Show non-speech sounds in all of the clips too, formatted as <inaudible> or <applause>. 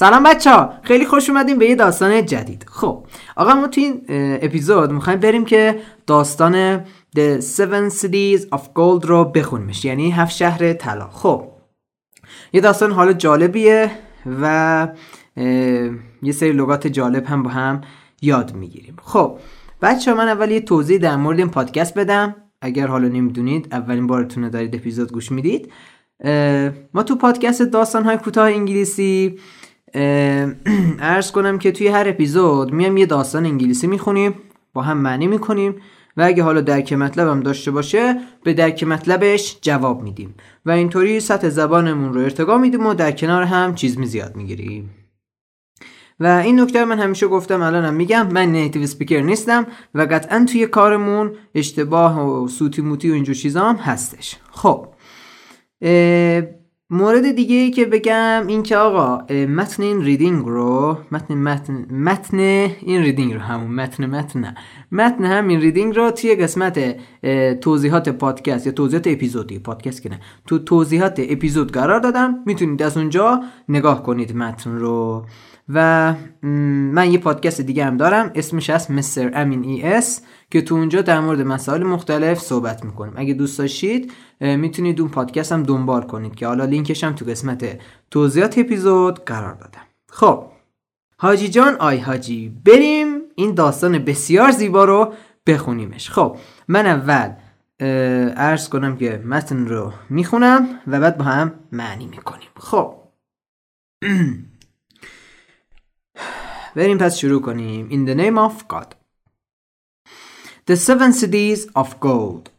سلام بچه ها خیلی خوش اومدیم به یه داستان جدید. خب آقا ما تو این اپیزود می‌خوایم بریم که داستان The Seven Cities of Gold رو بخونیمش. یعنی هفت شهر طلا. خب یه داستان حال جالبیه و یه سری لغات جالب هم با هم یاد می‌گیریم. خب بچه ها من اول یه توضیح در مورد این پادکست بدم. اگر حالا نمی‌دونید اولین بارتونه دارید اپیزود گوش می‌دید. ما تو پادکست داستان های کوتاه انگلیسی ارز <clears throat> کنم که توی هر اپیزود میام یه داستان انگلیسی می‌خونیم با هم معنی می‌کنیم و اگه حالا درک مطلب هم داشته باشه به درک مطلبش جواب میدیم. و اینطوری سطح زبانمون رو ارتقا میدیم و در کنار هم چیز می زیاد می‌گیریم. و این نکته من همیشه گفتم الانم میگم من نیتیو سپیکر نیستم و قطعا توی کارمون اشتباه و سوتی موتی و اینجور چیزا هم هستش. خب مورد دیگه ای که بگم این که آقا متن این reading رو متن متن متن این reading رو همون متن متن نه. متن همین reading رو توی قسمت توضیحات پادکست یا توضیحات اپیزودی پادکست که نه تو توضیحات اپیزود قرار دادم. می‌تونید از اونجا نگاه کنید متن رو. و من یه پادکست دیگه هم دارم. اسمش هست Mr. Amin ES که تو اونجا در مورد مسائل مختلف صحبت می‌کنیم. اگه دوست داشتید می‌تونید اون پادکست هم دنبال کنید که حالا لینکش هم تو قسمت توضیحات اپیزود قرار دادم. خب حاجی جان آی حاجی بریم این داستان بسیار زیبا رو بخونیمش. خب من اول ارز کنم که متن رو می‌خونم و بعد با هم معنی می‌کنیم. خب. <clears throat> بریم پس شروع کنیم In the name of God The Seven Cities of Gold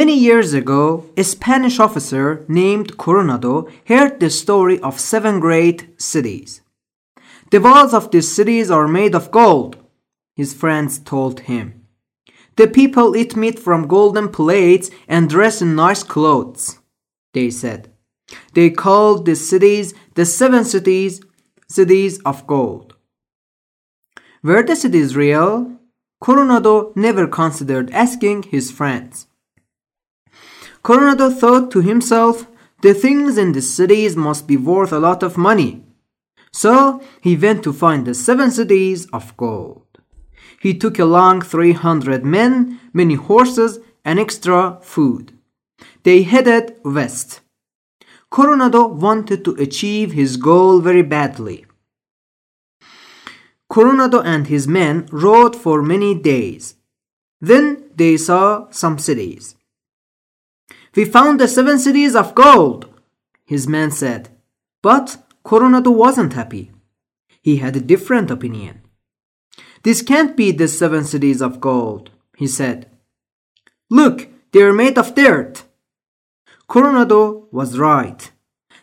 Many years ago, a Spanish officer named Coronado heard the story of seven great cities. The walls of these cities are made of gold, his friends told him. The people eat meat from golden plates and dress in nice clothes, they said. They called the cities the seven cities, cities of gold. Were the cities real? Coronado never considered asking his friends. Coronado thought to himself, the things in the cities must be worth a lot of money. So he went to find the seven cities of gold. He took along 300 men, many horses, and extra food. They headed west. Coronado wanted to achieve his goal very badly. Coronado and his men rode for many days. Then they saw some cities. We found the seven cities of gold, his men said. But Coronado wasn't happy. He had a different opinion. This can't be the seven cities of gold, he said. Look, they are made of dirt. Coronado was right.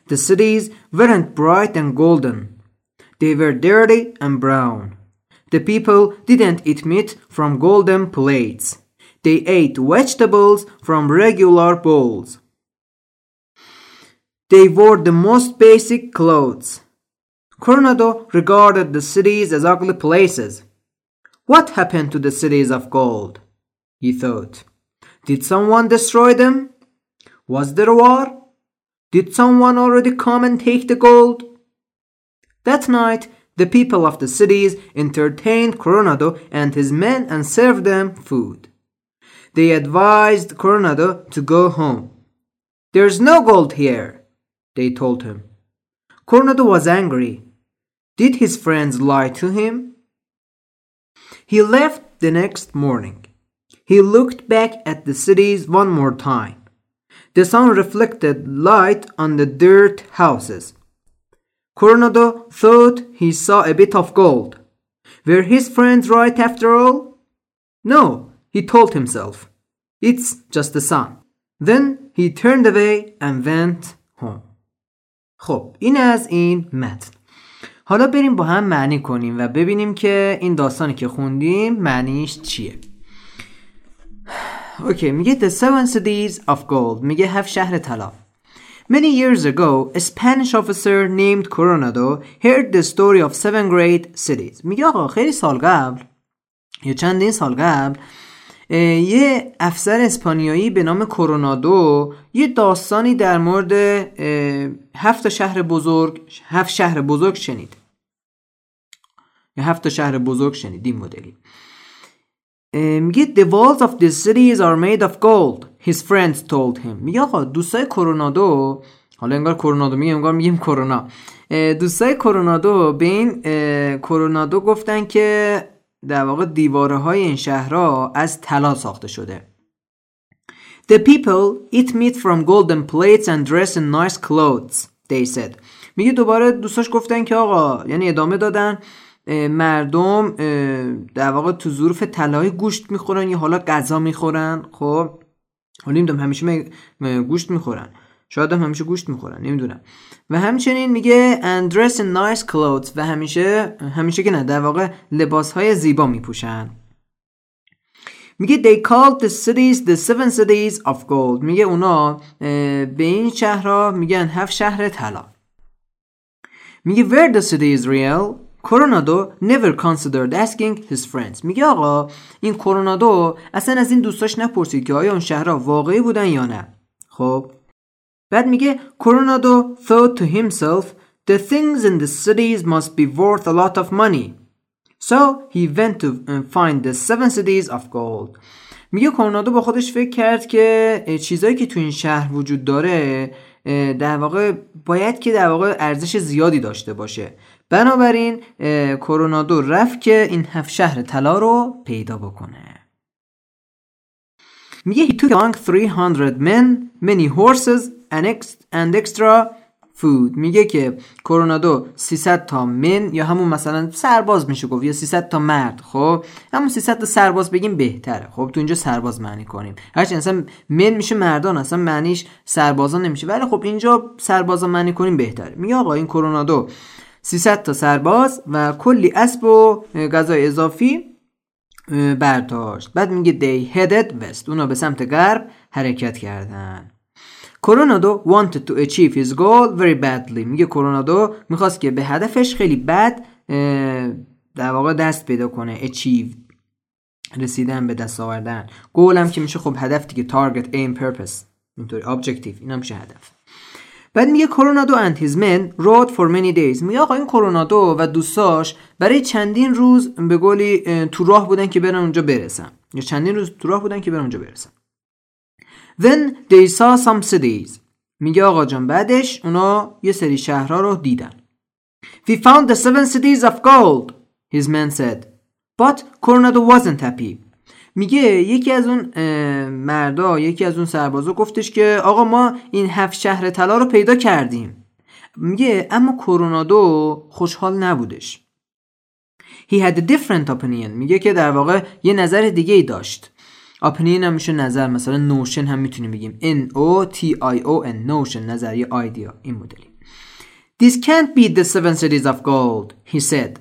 The cities weren't bright and golden. They were dirty and brown. The people didn't eat meat from golden plates. They ate vegetables from regular bowls. They wore the most basic clothes. Coronado regarded the cities as ugly places. What happened to the cities of gold? He thought. Did someone destroy them? Was there a war? Did someone already come and take the gold? That night, the people of the cities entertained Coronado and his men and served them food. They advised Coronado to go home. There's no gold here, they told him. Coronado was angry. Did his friends lie to him? He left the next morning. He looked back at the cities one more time. The sun reflected light on the dirt houses. Coronado thought he saw a bit of gold. Were his friends right after all? No, he told himself. It's just the sun. Then he turned away and went home. خب این از این متن حالا بریم با هم معنی کنیم و ببینیم که این داستانی که خوندیم معنیش چیه اوکی میگه The Seven Cities of Gold. میگه هفت شهر طلا. Many years ago, a Spanish officer named Coronado heard the story of seven great cities. میگه آقا خیلی سال قبل یا چندین سال قبل یه افسر اسپانیایی به نام کرونادو یه داستانی در مورد هفت شهر بزرگ هفت شهر بزرگ شنید. یا هفت شهر بزرگ شنید این مدلی. میگه the walls of the cities are made of gold his friends told him. میگه آقا دوستای کرونادو حالا انگار کرونادو میگه انگار میگیم کرونا. دوستای کرونادو به این کرونادو گفتن که در واقع دیواره های این شهرها از طلا ساخته شده. The people eat meat from golden plates and dress in nice clothes they said. میگه دوباره دوستاش گفتن که آقا یعنی ادامه دادن. مردم در واقع تو ظروف طلایی گوشت می‌خورن یا حالا غذا می‌خورن. خب حالا نمی‌دونم همیشه گوشت می‌خورن. شاید هم همیشه گوشت می‌خورن نمی‌دونم. و همچنین میگه and dress in nice clothes و همیشه همیشه که نه در واقع لباس های زیبا میپوشن. میگه they called the cities the seven cities of gold. میگه اونا به این شهرها میگن هفت شهر طلا. میگه where the city is real کورونادو never considered asking his friends. میگه آقا این کورونادو اصلا از این دوستاش نپرسید که آیا اون شهرها واقعی بودن یا نه. خب؟ بعد میگه کورونادو thought to himself the things in the cities must be worth a lot of money. So he went to find the seven cities of gold. میگه کورونادو با خودش فکر کرد که چیزایی که تو این شهر وجود داره در واقع باید که در واقع ارزش زیادی داشته باشه. بنابراین کرونادو رفت که این هفت شهر طلا رو پیدا بکنه. میگه he took along 300 men many horses and extra food. میگه که کرونادو 300 تا من یا همون مثلا سرباز میشه گفت یا 300 تا مرد خب؟ همون 300 تا سرباز بگیم بهتره. خب تو اینجا سرباز معنی کنیم. هرچی اصلا من میشه مردان اصلا معنیش سربازان نمیشه. ولی خب اینجا سربازا معنی کنیم بهتره. میگه آقا این کرونادو 300 تا سرباز و کلی اسب و غذای اضافی برداشت. بعد میگه they headed west. اونا به سمت غرب حرکت کردن. کرونادو wanted to achieve his goal very badly. میگه کرونادو می‌خواست که به هدفش خیلی بد در واقع دست پیدا کنه achieve رسیدن به دست آوردن. گول هم که میشه خب هدف دیگه target aim purpose. اینطوری objective. این هم میشه هدف. بعد میگه کرونادو and his men rode for many days. میگه آقا این کرونادو و دوستاش برای چندین روز به گلی تو راه بودن که برن اونجا برسن. یا چندین روز تو راه بودن که برن اونجا برسن. Then they saw some cities. میگه آقا جان بعدش اونا یه سری شهرها رو دیدن. We found the seven cities of gold his men said. But Coronado wasn't happy. میگه یکی از اون مردا یکی از اون سربازا گفتش که آقا ما این هفت شهر طلا رو پیدا کردیم. میگه اما کرونادو خوشحال نبودش. He had a different opinion. میگه که در واقع یه نظر دیگه ای داشت. Opinion هم میشه نظر مثلا نوشن هم می‌تونیم بگیم. N O T I O N notion نظریه آیدیا این مدلی. This can't be the seven cities of gold he said.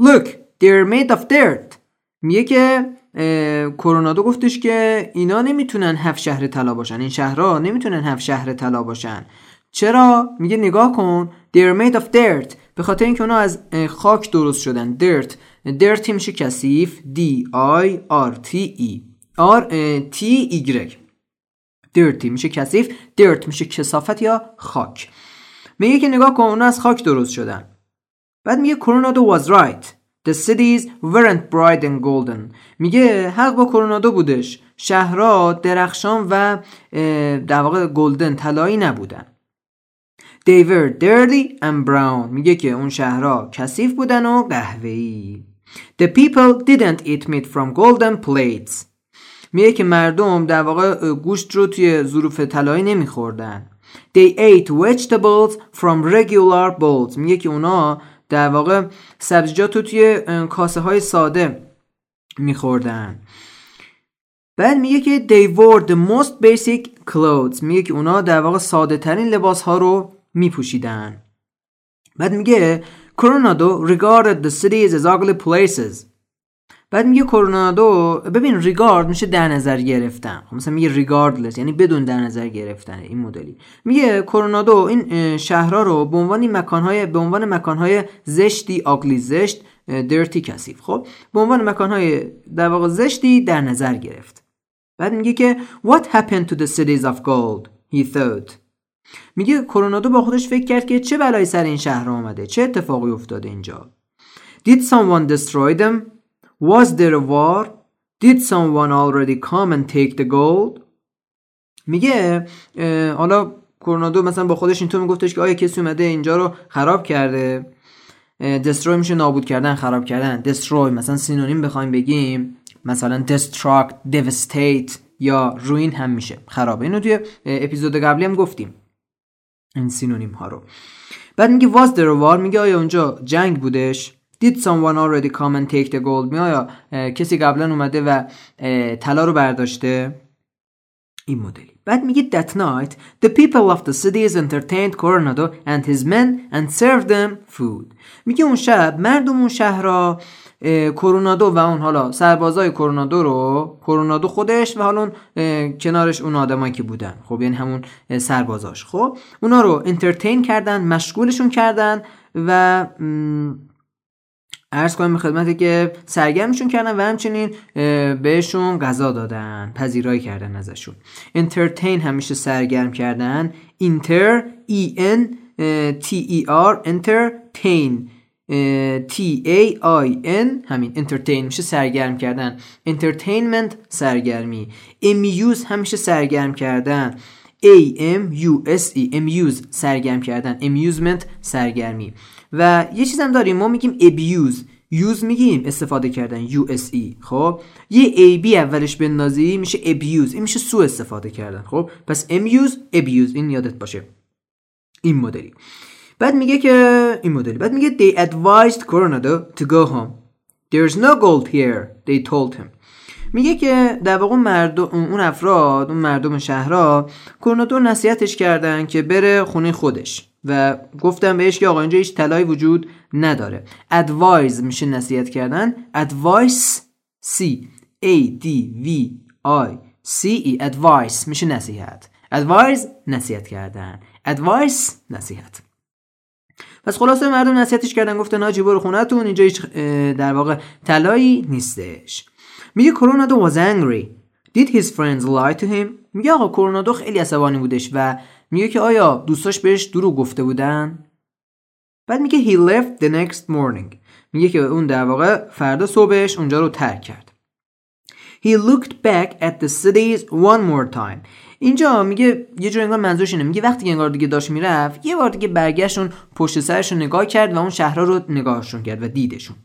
Look they're made of dirt. میگه که کرونادو گفتش که اینا نمی‌تونن هفت شهر طلا باشن. این شهرها نمی‌تونن هفت شهر طلا باشن. چرا؟ میگه نگاه کن. They're made of dirt. به خاطر اینکه اونا از خاک درست شدن. Dirt. Dirt میشه کثیف. D I R T E. R T Y dirty میشه کثیف dirt میشه کسافت یا خاک. میگه که نگاه کن اونا از خاک درست شدن. بعد میگه کرونادو was right The cities weren't bright and golden. میگه حق با کرونادو بودش. شهرها درخشان و در واقع گلدن طلایی نبودن. They were dirty and brown. میگه که اون شهرها کثیف بودن و قهوه‌ای. The people didn't eat meat from golden plates. میگه که مردم در واقع گوشت رو توی ظروف طلایی نمیخوردن. They ate vegetables from regular bowls. میگه که اونا در واقع سبزیجات رو توی کاسه های ساده میخوردن. بعد میگه که they wore the most basic clothes. میگه که اونا در واقع ساده ترین لباس ها رو میپوشیدن. بعد میگه Coronado regarded the cities as ugly places. بعد میگه کرونادو ببین ریگارد میشه در نظر گرفتن. خب مثلا میگه ریگاردلس یعنی بدون در نظر گرفتن این مدلی. میگه کرونادو این شهرها رو به عنوان مکانهای به عنوان مکانهای زشتی آگلی زشت dirty کثیف. خب به عنوان مکانهای در واقع زشتی در نظر گرفت. بعد میگه که what happened to the cities of gold? He thought. میگه کرونادو با خودش فکر کرد که چه بلایی سر این شهر آمده چه اتفاقی افتاده اینجا. Did someone destroy them? Was there a war? Did someone already come and take the gold? میگه حالا کرونادو مثلا با خودش اینطور میگفتش که آیا کسی اومده اینجا رو خراب کرده؟ دستروی میشه نابود کردن خراب کردن. دستروی مثلا سینونیم بخوایم بگیم. مثلا destruct devastate یا روین هم میشه. خرابه. اینو توی اپیزود قبلی هم گفتیم. این سینونیم ها رو. بعد میگه was there war? میگه آیا اونجا جنگ بودش؟ Did someone already come and take the gold? میگه آیا کسی قبلا اومده و طلا رو برداشته؟ این مدلی. بعد میگه that night the people of the cities entertained Coronado and his men and served them food. میگه اون شب مردم اون شهر را کرونادو و اون حالا سربازای کرونادو رو کرونادو خودش و حالا کنارش اون آدمایی که بودن. خب یعنی همون سربازاش. خب اونا رو انترتین کردن مشغولشون کردن و ارز کنم خدمتی که سرگرمشون کردن و همچنین بهشون غذا دادن پذیرایی کردن ازشون. انترتین همیشه سرگرم کردن. اینتر ای ان تی ای آر انترتین T A I N همین entertain میشه سرگرم کردن. entertainment سرگرمی. amuse همیشه سرگرم کردن. A M U S E amuse سرگرم کردن. Amusement سرگرمی. و یه چیز هم داریم ما میگیم abuse. use میگیم استفاده کردن. USE خب؟ یه AB اولش بندازی میشه abuse. این میشه سو استفاده کردن. خب؟ پس amuse abuse. این یادت باشه. این مدلی. بعد میگه که این مدلی. بعد میگه they advised Coronado to go home. There's no gold here they told him. میگه که در واقع مردم اون افراد اون مردم شهرها کورنادو نصیحتش کردن که بره خونه خودش و گفتم بهش که آقا اینجا هیچ طلایی وجود نداره. Advise میشه نصیحت کردن. Advice C. A D V I C E. Advice میشه نصیحت. Advise نصیحت کردن. Advice نصیحت. پس خلاصه مردم نصیحتش کردن گفتن آجی برو خونتون اینجا هیچ در واقع طلایی نیستش. میگه کرونادو was angry. Did his friends lie to him? میگه آقا کرونادو خیلی عصبانی بودش و میگه که آیا دوستاش بهش دروغ گفته بودن؟ بعد میگه he left the next morning. میگه که اون در واقع فردا صبحش اونجا رو ترک کرد. He looked back at the cities one more time. اینجا میگه یه جور انگار منظورش اینه. میگه وقتی انگار دیگه داشت می‌رفت یه بار دیگه برگشتون پشت سرش رو نگاه کرد و اون شهرها رو نگاهشون کرد و دیدشون.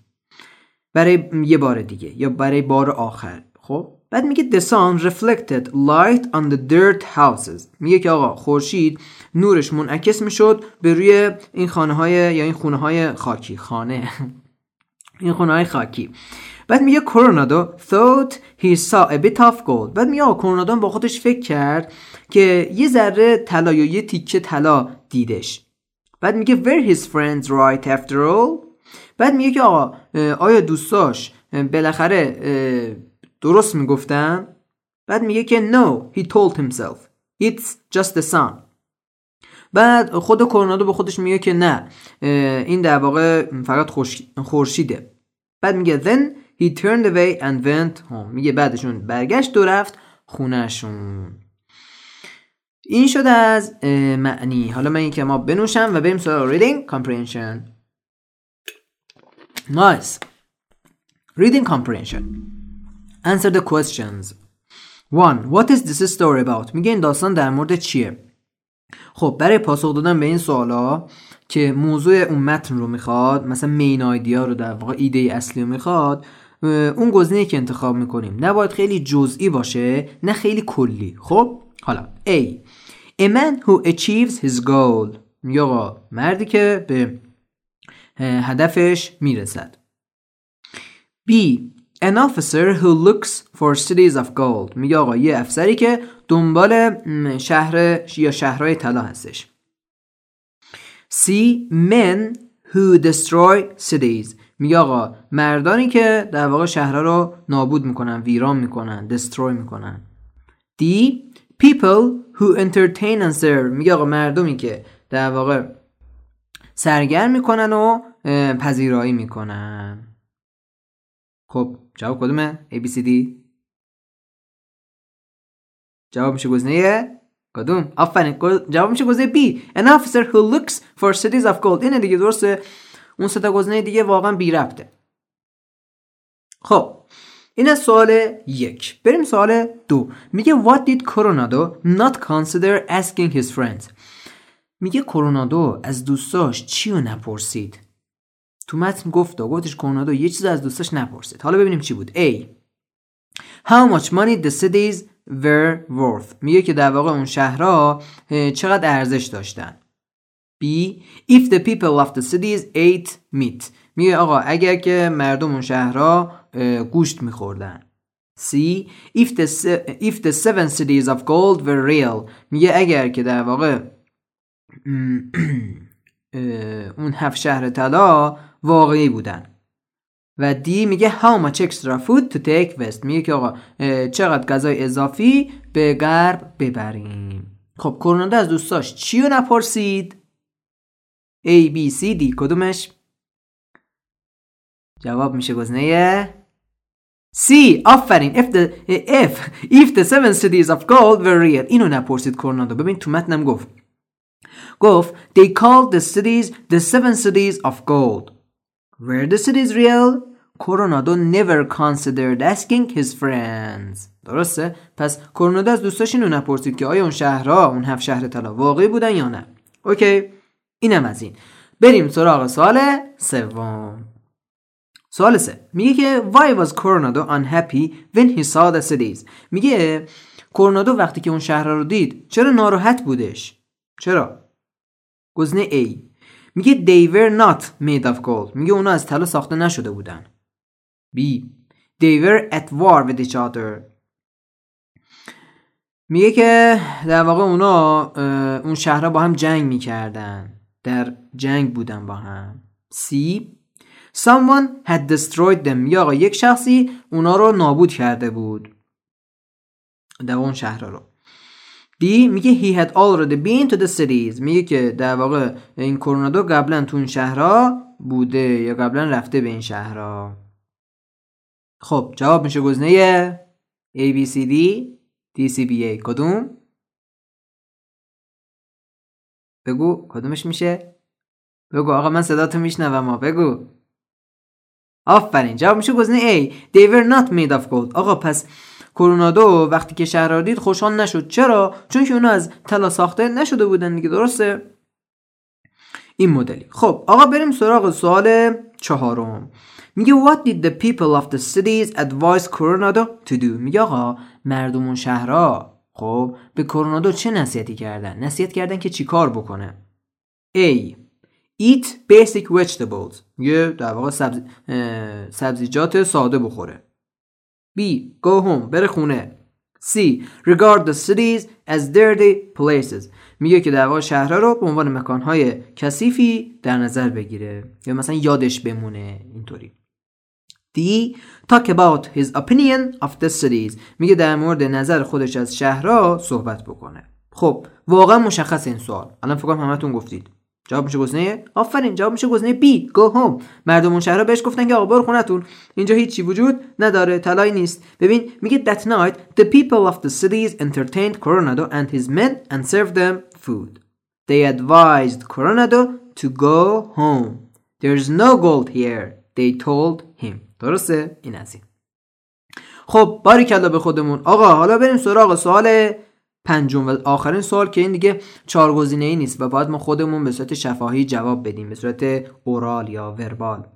برای یه بار دیگه یا برای بار آخر. خب؟ بعد میگه the sun reflected light on the dirt houses. میگه که آقا خورشید نورش منعکس می‌شد به روی این خانه های یا این خونه های خاکی. خانه. <laughs> این خونه های خاکی. بعد میگه کورونادو thought he saw a bit of gold. بعد میگه کورونادو با خودش فکر کرد که یه ذره طلا یا یه تیکه طلا دیدش. بعد میگه were his friends right after all? بعد میگه که آقا آیا دوستاش بالاخره درست می‌گفتن؟ بعد میگه که no he told himself. It's just the sun بعد خود کورنادو به خودش میگه که نه این در واقع فقط خورشیده. بعد میگه then he turned away and went home. میگه بعدشون برگشت و رفت خونهشون. این شده از معنی. حالا من که ما بنوشم و بریم سراغ reading comprehension. Nice. Reading comprehension. Answer the questions. 1. What is this story about? میگه این داستان در مورد چیه؟ خب برای پاسخ دادن به این سوالا که موضوع اون متن رو می‌خواد مثلا مین آیدیا رو در واقع ایده اصلی رو می‌خواد اون گزینه که انتخاب می‌کنیم نباید خیلی جزئی باشه نه خیلی کلی خب حالا A A man who achieves his goal آقا مردی که به هدفش می‌رسد. B. An officer who looks for cities of gold. میگه آقا یه افسری که دنبال شهر یا شهرهای طلا هستش. C. Men who destroy cities. میگه آقا مردانی که در واقع شهرها رو نابود می‌کنن ویران می‌کنن destroy می‌کنن. D. People who entertain and serve. میگه آقا مردمی که در واقع سرگرم می‌کنن و پذیرایی می‌کنن. خب جواب کدومه؟ A B C D. جواب میشه گزینه کدوم؟ آفرین جواب میشه گزینه B. An officer who looks for cities of gold. اینه دیگه درسته؟ اون سه تا گزینه دیگه واقعا بی ربطه. خب این از سوال یک. بریم سوال دو. میگه what did Coronado not consider asking his friends? میگه کرونادو از دوستاش چی رو نپرسید؟ تو متن گفت گفتش کرونادو یه چیز از دوستاش نپرسید. حالا ببینیم چی بود. A. How much money the cities were worth. میگه که در واقع اون شهرها چقدر ارزش داشتن. B. If the people of the cities ate meat. میگه آقا اگر که مردم اون شهرها گوشت میخوردن. C. If the, if the seven cities of gold were real. میگه اگر که در واقع اون هفت شهر طلا واقعی بودن. و دی میگه how much extra food to take west. میگه که آقا چقدر غذای اضافی به غرب ببریم. خب کرونادا از دوستاش چی رو نپرسید؟ A B C D کدومش؟ جواب میشه گزینه C. آفرین. If the if if the seven cities of gold were real. اینو نپرسید کرونادو ببین تو متنم گفت. گفت they called the cities the seven cities of gold. Were the cities real? کرونادو never considered asking his friends. درسته؟ پس کرونادو از دوستاش اینو نپرسید که آیا اون شهرها اون هفت شهر طلا واقعی بودن یا نه. اوکی اینم از این. بریم سراغ سوال سوم. سوال سه. میگه که why was Coronado unhappy when he saw the cities? میگه کورنادو وقتی که اون شهر رو دید چرا ناراحت بودش؟ چرا؟ گزینه A. میگه they were not made of gold. میگه اونا از طلا ساخته نشده بودن. B. They were at war with each other. میگه که در واقع اونا اون شهرها با هم جنگ می‌کردن. در جنگ بودن با هم. C. Someone had destroyed them. یا آقا یک شخصی اونا رو نابود کرده بود. در اون شهرها رو. دی میگه he had already been to the cities. میگه که در واقع این کرونادو قبلا تو این شهرها بوده یا قبلا رفته به این شهرها. خب جواب میشه گزینه A B C D D C B A. کدوم؟ بگو کدومش میشه؟ بگو آقا من صداتو میشنوم ما بگو. آفرین جواب میشه گزینه A. They were not made of gold. آقا پس کرونادو وقتی که شهر دید خوشحال نشد. چرا؟ چون که اونا از طلا ساخته نشده بودن دیگه درسته؟ این مدلی. خب آقا بریم سراغ سوال چهارم. میگه what did the people of the cities advise Coronado to do? میگه آقا مردم اون شهرها. خب به کرونادو چه نصیحتی کردن؟ نصیحت کردن که چیکار بکنه؟ A. Eat basic vegetables. میگه در واقع سبز... سبزیجات ساده بخوره. B. Go home. بره خونه C. Regard the cities as dirty places. میگه که در واقع شهرها رو به عنوان مکانهای کثیفی در نظر بگیره. یا مثلا یادش بمونه. اینطوری. D. Talk about his opinion of the cities. میگه در مورد نظر خودش از شهرها صحبت بکنه. خب واقعا مشخص این سوال. الان فکر کنم همتون گفتید. جواب میشه گزینه آفرین جواب میشه گزینه B. Go home. مردم اون شهرها بهش گفتن که آقا برو خونتون. اینجا هیچی وجود نداره طلایی نیست. ببین میگه that night the people of the cities entertained Coronado and his men and served them food. They advised Coronado to go home. There's no gold here they told him. درسته؟ این از این. خب باری کلا به خودمون. آقا حالا بریم سراغ سوال پنجم و آخرین سوال که این دیگه چهار گزینه ای نیست و باید ما خودمون به صورت شفاهی جواب بدیم به صورت اورال یا وربال.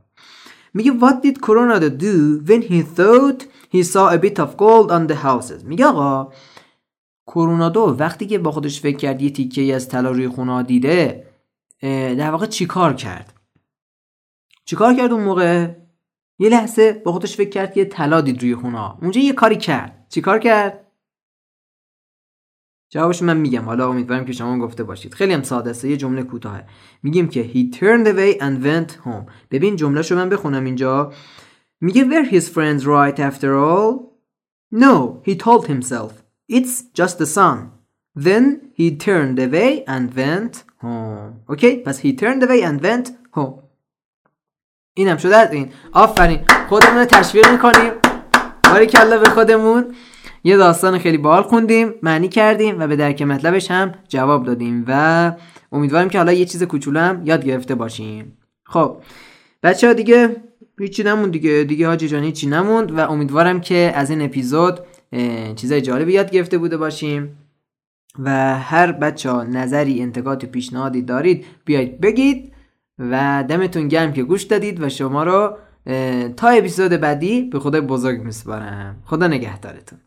میگه what did Coronado do when he thought he saw a bit of gold on the houses? میگه آقا کرونادو وقتی که با خودش فکر کرد یه تیکه از طلا روی خونه دیده در واقع چیکار کرد؟ چیکار کرد اون موقع؟ یه لحظه با خودش فکر کرد که طلا دید روی خونه اونجا یه کاری کرد. چیکار کرد؟ جوابش من میگم. حالا امیدوارم که شما گفته باشید. خیلی هم ساده است. یه جمله کوتاهه. میگیم که he turned away and went home. ببین جمله شو من بخونم اینجا. میگه were his friends right after all? No he told himself. It's just the sun. Then he turned away and went home. اوکی پس he turned away and went home. اینم شده از این. آفرین. خودمون تشویق می‌کنیم. باری کلا به خودمون. یه داستان خیلی بال خوندیم معنی کردیم و به درک مطلبش هم جواب دادیم و امیدواریم که حالا یه چیز کوچولو هم یاد گرفته باشیم. خب بچه ها دیگه هیچی نموند دیگه. دیگه حاجی جان هیچی نموند و امیدوارم که از این اپیزود چیزای جالبی یاد گرفته بوده باشیم و هر بچه ها نظری انتقاد پیشنهادی دارید بیایید بگید و دمتون گرم که گوش دادید و شما رو تا اپیزود بعدی به خدای بزرگ میسپارم. خدا نگهدارتون.